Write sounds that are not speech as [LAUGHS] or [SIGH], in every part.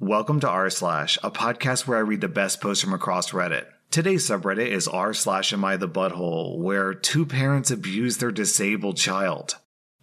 Welcome to r slash, a podcast where I read the best posts from across Reddit. Today's subreddit is r slash am I the butthole, where two parents abuse their disabled child.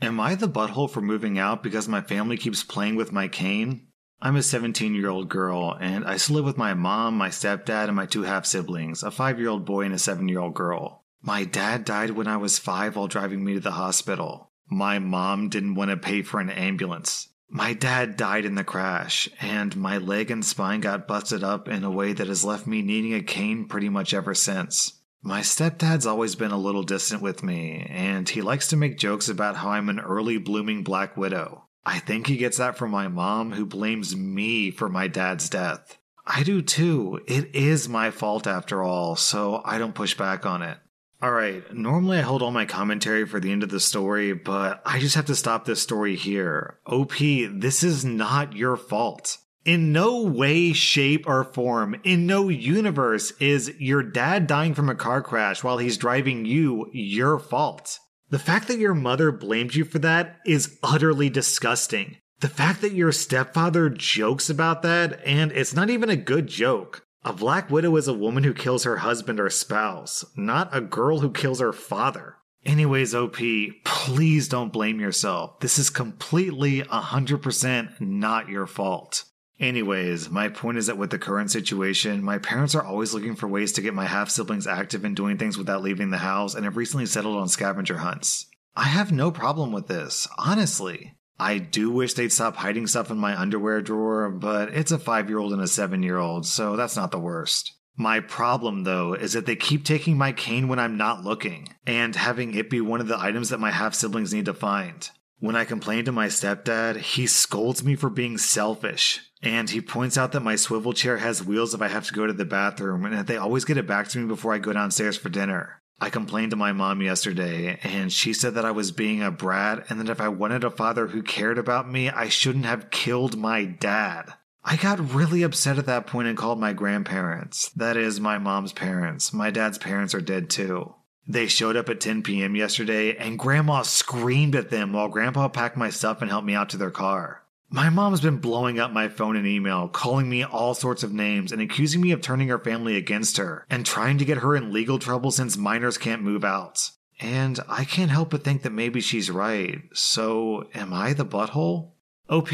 Am I the butthole for moving out because my family keeps playing with my cane? I'm a 17 year old girl, and I still live with my mom, my stepdad, and my two half siblings, a 5 year old boy and a 7 year old girl. My dad died when I was 5 while driving me to the hospital. My mom didn't want to pay for an ambulance. My dad died in the crash, and my leg and spine got busted up in a way that has left me needing a cane pretty much ever since. My stepdad's always been a little distant with me, and he likes to make jokes about how I'm an early blooming black widow. I think he gets that from my mom, who blames me for my dad's death. I do too. It is my fault after all, so I don't push back on it. All right, normally I hold all my commentary for the end of the story, but I just have to stop this story here. OP, this is not your fault. In no way, shape, or form, in no universe is your dad dying from a car crash while he's driving you your fault. The fact that your mother blamed you for that is utterly disgusting. The fact that your stepfather jokes about that, and it's not even a good joke. A black widow is a woman who kills her husband or spouse, not a girl who kills her father. Anyways, OP, please don't blame yourself. This is completely 100% not your fault. Anyways, my point is that with the current situation, my parents are always looking for ways to get my half siblings active in doing things without leaving the house and have recently settled on scavenger hunts. I have no problem with this, honestly. I do wish they'd stop hiding stuff in my underwear drawer, but it's a five year old and a seven year old, so that's not the worst. My problem, though, is that they keep taking my cane when I'm not looking, and having it be one of the items that my half siblings need to find. When I complain to my stepdad, he scolds me for being selfish, and he points out that my swivel chair has wheels if I have to go to the bathroom, and that they always get it back to me before I go downstairs for dinner. I complained to my mom yesterday, and she said that I was being a brat, and that if I wanted a father who cared about me, I shouldn't have killed my dad. I got really upset at that point and called my grandparents. That is, my mom's parents. My dad's parents are dead too. They showed up at 10 p.m. yesterday, and grandma screamed at them while grandpa packed my stuff and helped me out to their car. My mom's been blowing up my phone and email, calling me all sorts of names, and accusing me of turning her family against her, and trying to get her in legal trouble since minors can't move out. And I can't help but think that maybe she's right. So, am I the butthole? OP.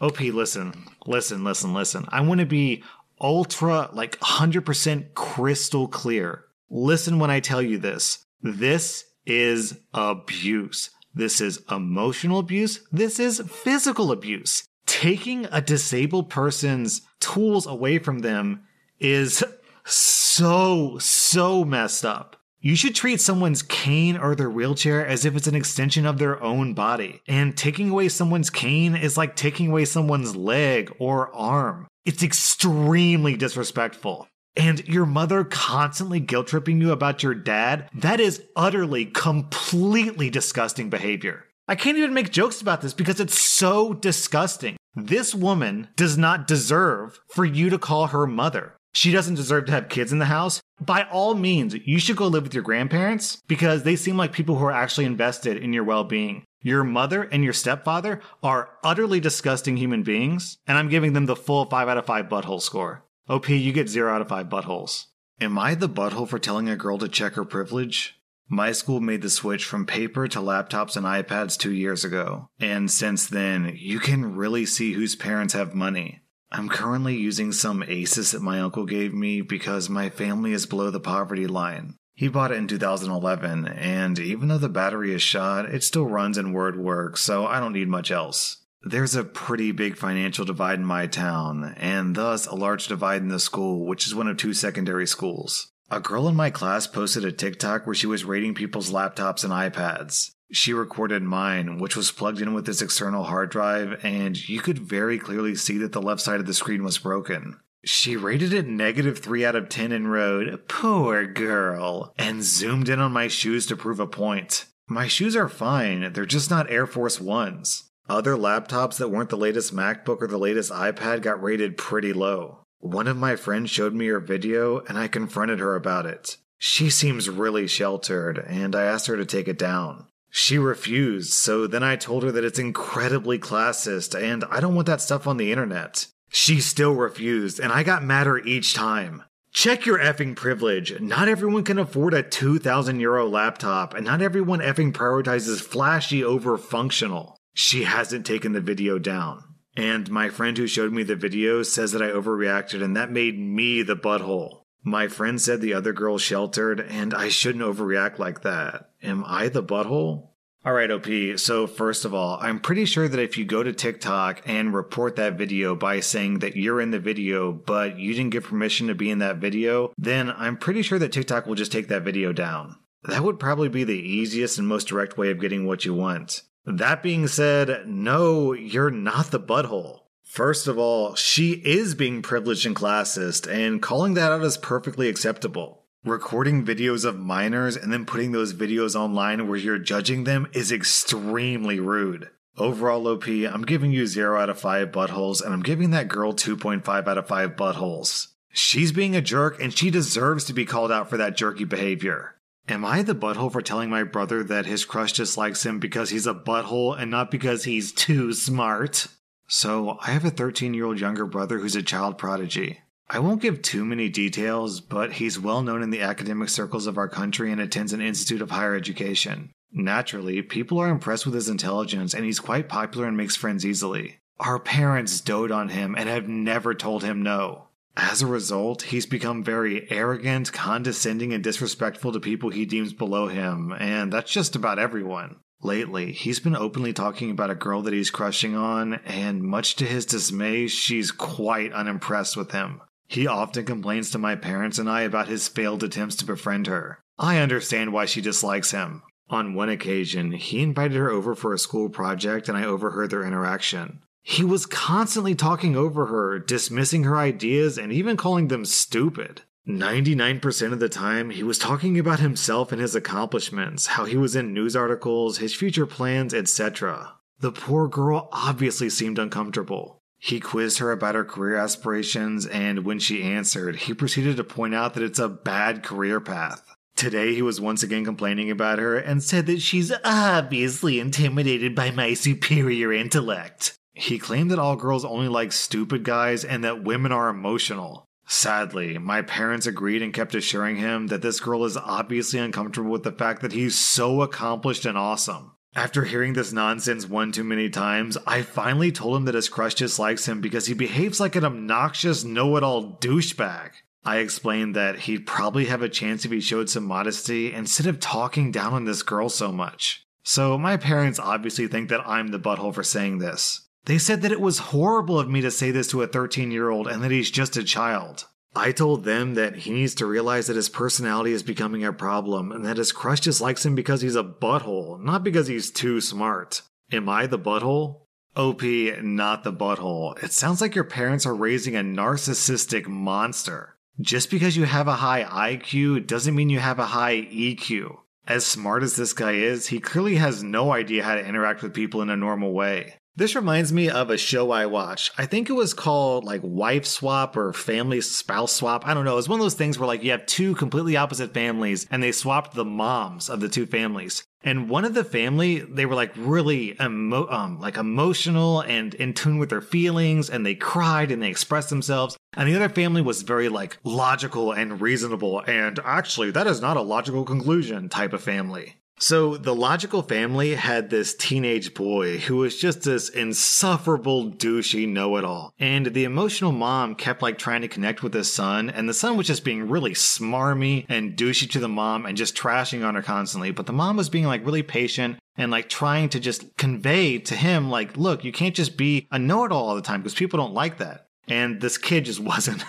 OP, listen. Listen, listen, listen. I want to be ultra, like 100% crystal clear. Listen when I tell you this. This is abuse. This is emotional abuse. This is physical abuse. Taking a disabled person's tools away from them is so, so messed up. You should treat someone's cane or their wheelchair as if it's an extension of their own body. And taking away someone's cane is like taking away someone's leg or arm. It's extremely disrespectful and your mother constantly guilt tripping you about your dad, that is utterly, completely disgusting behavior. I can't even make jokes about this because it's so disgusting. This woman does not deserve for you to call her mother. She doesn't deserve to have kids in the house. By all means, you should go live with your grandparents because they seem like people who are actually invested in your well being. Your mother and your stepfather are utterly disgusting human beings, and I'm giving them the full 5 out of 5 butthole score. OP, you get 0 out of 5 buttholes. Am I the butthole for telling a girl to check her privilege? My school made the switch from paper to laptops and iPads two years ago, and since then, you can really see whose parents have money. I'm currently using some Asus that my uncle gave me because my family is below the poverty line. He bought it in 2011, and even though the battery is shot, it still runs and Word works, so I don't need much else. There's a pretty big financial divide in my town, and thus a large divide in the school, which is one of two secondary schools. A girl in my class posted a TikTok where she was rating people's laptops and iPads. She recorded mine, which was plugged in with this external hard drive, and you could very clearly see that the left side of the screen was broken. She rated it negative 3 out of 10 and wrote, Poor girl, and zoomed in on my shoes to prove a point. My shoes are fine, they're just not Air Force Ones. Other laptops that weren't the latest MacBook or the latest iPad got rated pretty low. One of my friends showed me her video and I confronted her about it. She seems really sheltered and I asked her to take it down. She refused, so then I told her that it's incredibly classist and I don't want that stuff on the internet. She still refused, and I got madder each time. Check your effing privilege. Not everyone can afford a 2000 euro laptop, and not everyone effing prioritizes flashy over functional. She hasn't taken the video down. And my friend who showed me the video says that I overreacted, and that made me the butthole. My friend said the other girl sheltered, and I shouldn't overreact like that. Am I the butthole? All right, OP. So, first of all, I'm pretty sure that if you go to TikTok and report that video by saying that you're in the video, but you didn't give permission to be in that video, then I'm pretty sure that TikTok will just take that video down. That would probably be the easiest and most direct way of getting what you want. That being said, no, you're not the butthole. First of all, she is being privileged and classist, and calling that out is perfectly acceptable. Recording videos of minors and then putting those videos online where you're judging them is extremely rude. Overall, OP, I'm giving you 0 out of 5 buttholes, and I'm giving that girl 2.5 out of 5 buttholes. She's being a jerk, and she deserves to be called out for that jerky behavior. Am I the butthole for telling my brother that his crush dislikes him because he's a butthole and not because he's too smart? So, I have a 13 year old younger brother who's a child prodigy. I won't give too many details, but he's well known in the academic circles of our country and attends an institute of higher education. Naturally, people are impressed with his intelligence and he's quite popular and makes friends easily. Our parents dote on him and have never told him no. As a result, he's become very arrogant, condescending, and disrespectful to people he deems below him, and that's just about everyone. Lately, he's been openly talking about a girl that he's crushing on, and much to his dismay, she's quite unimpressed with him. He often complains to my parents and I about his failed attempts to befriend her. I understand why she dislikes him. On one occasion, he invited her over for a school project and I overheard their interaction. He was constantly talking over her, dismissing her ideas, and even calling them stupid. 99% of the time, he was talking about himself and his accomplishments, how he was in news articles, his future plans, etc. The poor girl obviously seemed uncomfortable. He quizzed her about her career aspirations, and when she answered, he proceeded to point out that it's a bad career path. Today, he was once again complaining about her and said that she's obviously intimidated by my superior intellect. He claimed that all girls only like stupid guys and that women are emotional. Sadly, my parents agreed and kept assuring him that this girl is obviously uncomfortable with the fact that he's so accomplished and awesome. After hearing this nonsense one too many times, I finally told him that his crush dislikes him because he behaves like an obnoxious know it all douchebag. I explained that he'd probably have a chance if he showed some modesty instead of talking down on this girl so much. So, my parents obviously think that I'm the butthole for saying this. They said that it was horrible of me to say this to a 13 year old and that he's just a child. I told them that he needs to realize that his personality is becoming a problem and that his crush dislikes him because he's a butthole, not because he's too smart. Am I the butthole? OP, not the butthole. It sounds like your parents are raising a narcissistic monster. Just because you have a high IQ doesn't mean you have a high EQ. As smart as this guy is, he clearly has no idea how to interact with people in a normal way. This reminds me of a show I watched. I think it was called like Wife Swap or Family Spouse Swap. I don't know. It was one of those things where like you have two completely opposite families and they swapped the moms of the two families. And one of the family, they were like really emo- um, like emotional and in tune with their feelings and they cried and they expressed themselves. And the other family was very like logical and reasonable. And actually, that is not a logical conclusion type of family. So the logical family had this teenage boy who was just this insufferable douchey know-it-all. And the emotional mom kept like trying to connect with his son, and the son was just being really smarmy and douchey to the mom and just trashing on her constantly. But the mom was being like really patient and like trying to just convey to him like, look, you can't just be a know-it-all all the time because people don't like that and this kid just [LAUGHS] wasn't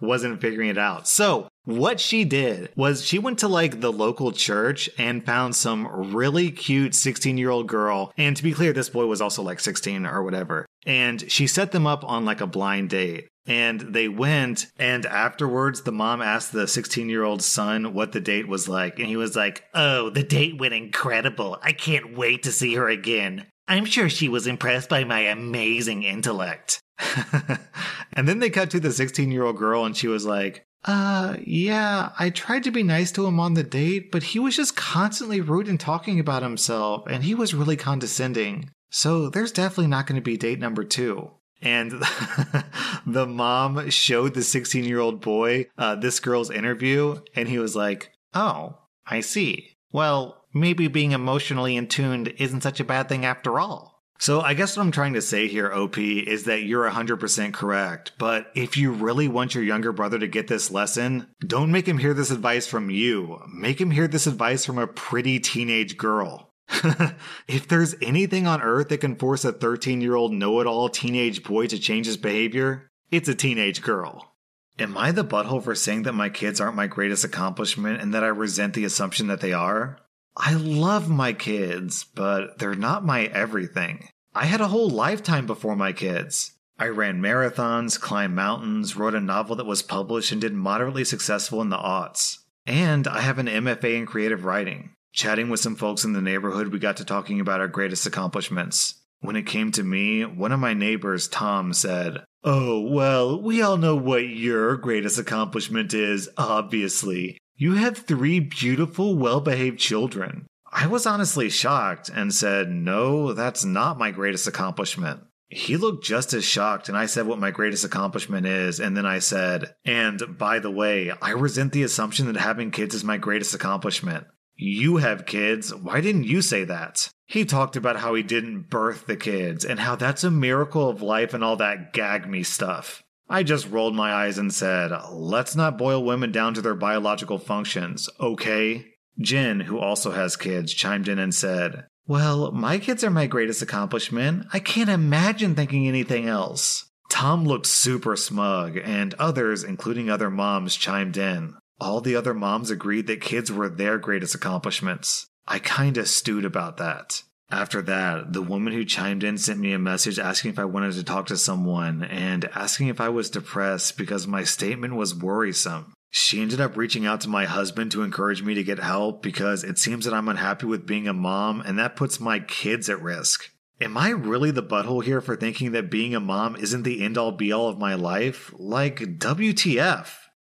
wasn't figuring it out. So what she did was she went to like the local church and found some really cute 16 year old girl. And to be clear, this boy was also like 16 or whatever. And she set them up on like a blind date. And they went, and afterwards, the mom asked the 16 year old son what the date was like. And he was like, Oh, the date went incredible. I can't wait to see her again. I'm sure she was impressed by my amazing intellect. [LAUGHS] and then they cut to the 16 year old girl, and she was like, uh, yeah, I tried to be nice to him on the date, but he was just constantly rude and talking about himself, and he was really condescending. So there's definitely not going to be date number two. And [LAUGHS] the mom showed the 16 year old boy uh, this girl's interview, and he was like, Oh, I see. Well, maybe being emotionally in tuned isn't such a bad thing after all. So I guess what I'm trying to say here, OP, is that you're 100% correct. But if you really want your younger brother to get this lesson, don't make him hear this advice from you. Make him hear this advice from a pretty teenage girl. [LAUGHS] if there's anything on earth that can force a 13 year old know it all teenage boy to change his behavior, it's a teenage girl. Am I the butthole for saying that my kids aren't my greatest accomplishment and that I resent the assumption that they are? I love my kids, but they're not my everything. I had a whole lifetime before my kids. I ran marathons, climbed mountains, wrote a novel that was published and did moderately successful in the aughts. And I have an MFA in creative writing. Chatting with some folks in the neighborhood, we got to talking about our greatest accomplishments. When it came to me, one of my neighbors, Tom, said, Oh, well, we all know what your greatest accomplishment is, obviously. You have three beautiful, well behaved children. I was honestly shocked and said, No, that's not my greatest accomplishment. He looked just as shocked, and I said what my greatest accomplishment is. And then I said, And by the way, I resent the assumption that having kids is my greatest accomplishment. You have kids. Why didn't you say that? He talked about how he didn't birth the kids and how that's a miracle of life and all that gag me stuff. I just rolled my eyes and said, let's not boil women down to their biological functions, okay? Jen, who also has kids, chimed in and said, Well, my kids are my greatest accomplishment. I can't imagine thinking anything else. Tom looked super smug, and others, including other moms, chimed in. All the other moms agreed that kids were their greatest accomplishments. I kinda stewed about that. After that, the woman who chimed in sent me a message asking if I wanted to talk to someone and asking if I was depressed because my statement was worrisome. She ended up reaching out to my husband to encourage me to get help because it seems that I'm unhappy with being a mom and that puts my kids at risk. Am I really the butthole here for thinking that being a mom isn't the end all be all of my life? Like, WTF?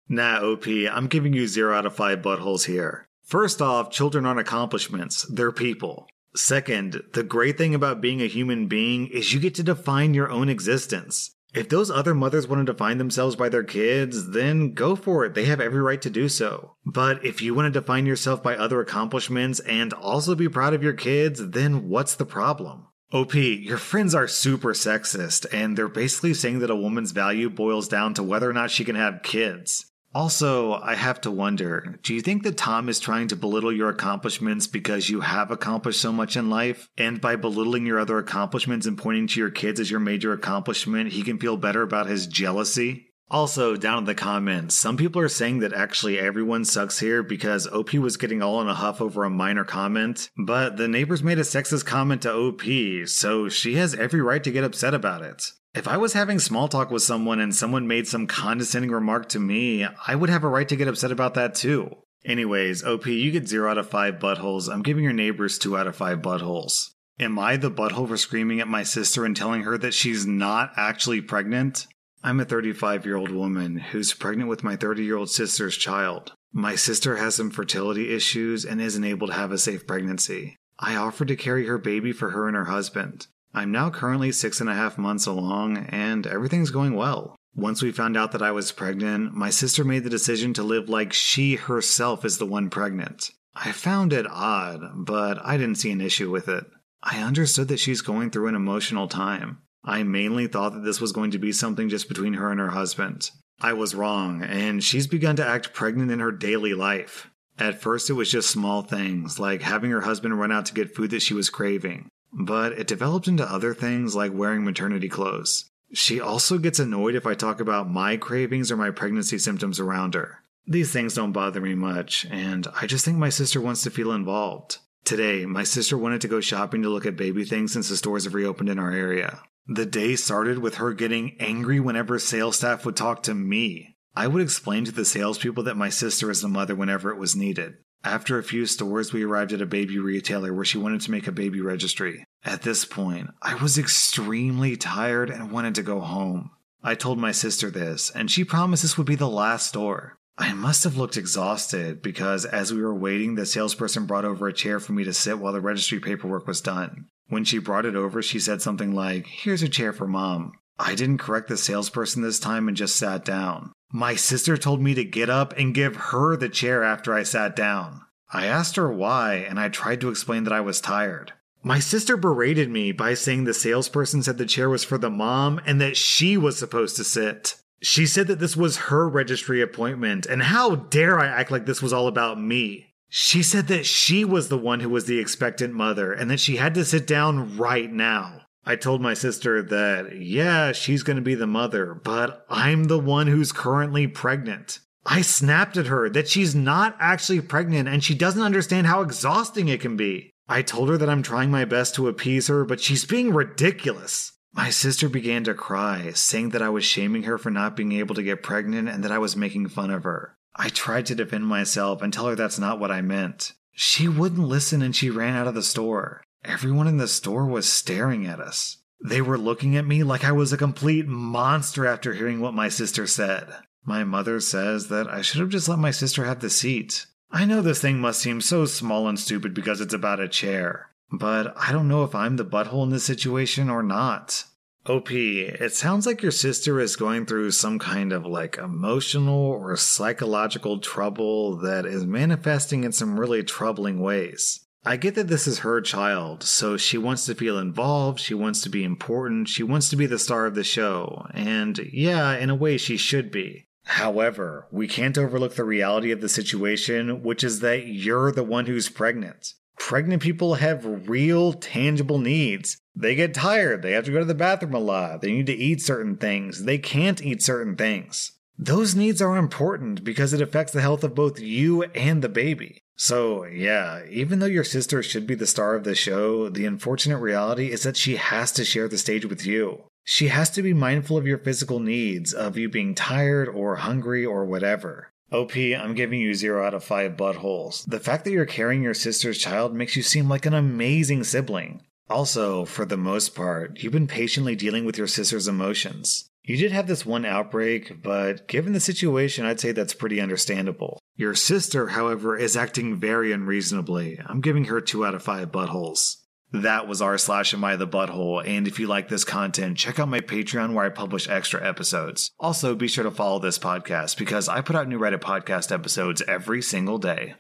Nah, OP, I'm giving you 0 out of 5 buttholes here. First off, children aren't accomplishments, they're people. Second, the great thing about being a human being is you get to define your own existence. If those other mothers want to define themselves by their kids, then go for it. They have every right to do so. But if you want to define yourself by other accomplishments and also be proud of your kids, then what's the problem? OP, your friends are super sexist, and they're basically saying that a woman's value boils down to whether or not she can have kids. Also, I have to wonder do you think that Tom is trying to belittle your accomplishments because you have accomplished so much in life? And by belittling your other accomplishments and pointing to your kids as your major accomplishment, he can feel better about his jealousy? Also, down in the comments, some people are saying that actually everyone sucks here because OP was getting all in a huff over a minor comment, but the neighbors made a sexist comment to OP, so she has every right to get upset about it. If I was having small talk with someone and someone made some condescending remark to me, I would have a right to get upset about that too. Anyways, OP, you get 0 out of 5 buttholes. I'm giving your neighbors 2 out of 5 buttholes. Am I the butthole for screaming at my sister and telling her that she's not actually pregnant? I'm a 35 year old woman who's pregnant with my 30 year old sister's child. My sister has some fertility issues and isn't able to have a safe pregnancy. I offered to carry her baby for her and her husband. I'm now currently six and a half months along, and everything's going well. Once we found out that I was pregnant, my sister made the decision to live like she herself is the one pregnant. I found it odd, but I didn't see an issue with it. I understood that she's going through an emotional time. I mainly thought that this was going to be something just between her and her husband. I was wrong, and she's begun to act pregnant in her daily life. At first, it was just small things, like having her husband run out to get food that she was craving, but it developed into other things like wearing maternity clothes. She also gets annoyed if I talk about my cravings or my pregnancy symptoms around her. These things don't bother me much, and I just think my sister wants to feel involved. Today, my sister wanted to go shopping to look at baby things since the stores have reopened in our area. The day started with her getting angry whenever sales staff would talk to me. I would explain to the salespeople that my sister is the mother whenever it was needed. After a few stores, we arrived at a baby retailer where she wanted to make a baby registry. At this point, I was extremely tired and wanted to go home. I told my sister this, and she promised this would be the last store. I must have looked exhausted because as we were waiting, the salesperson brought over a chair for me to sit while the registry paperwork was done. When she brought it over, she said something like, Here's a chair for mom. I didn't correct the salesperson this time and just sat down. My sister told me to get up and give her the chair after I sat down. I asked her why, and I tried to explain that I was tired. My sister berated me by saying the salesperson said the chair was for the mom and that she was supposed to sit. She said that this was her registry appointment, and how dare I act like this was all about me? She said that she was the one who was the expectant mother and that she had to sit down right now. I told my sister that, yeah, she's going to be the mother, but I'm the one who's currently pregnant. I snapped at her that she's not actually pregnant and she doesn't understand how exhausting it can be. I told her that I'm trying my best to appease her, but she's being ridiculous. My sister began to cry, saying that I was shaming her for not being able to get pregnant and that I was making fun of her. I tried to defend myself and tell her that's not what I meant. She wouldn't listen and she ran out of the store. Everyone in the store was staring at us. They were looking at me like I was a complete monster after hearing what my sister said. My mother says that I should have just let my sister have the seat. I know this thing must seem so small and stupid because it's about a chair, but I don't know if I'm the butthole in this situation or not. OP, it sounds like your sister is going through some kind of like emotional or psychological trouble that is manifesting in some really troubling ways. I get that this is her child, so she wants to feel involved, she wants to be important, she wants to be the star of the show, and yeah, in a way she should be. However, we can't overlook the reality of the situation, which is that you're the one who's pregnant. Pregnant people have real, tangible needs. They get tired. They have to go to the bathroom a lot. They need to eat certain things. They can't eat certain things. Those needs are important because it affects the health of both you and the baby. So, yeah, even though your sister should be the star of the show, the unfortunate reality is that she has to share the stage with you. She has to be mindful of your physical needs, of you being tired or hungry or whatever. OP, I'm giving you 0 out of 5 buttholes. The fact that you're carrying your sister's child makes you seem like an amazing sibling. Also, for the most part, you've been patiently dealing with your sister's emotions. You did have this one outbreak, but given the situation, I'd say that's pretty understandable. Your sister, however, is acting very unreasonably. I'm giving her 2 out of 5 buttholes. That was r slash am I the butthole, and if you like this content, check out my Patreon where I publish extra episodes. Also, be sure to follow this podcast because I put out new Reddit podcast episodes every single day.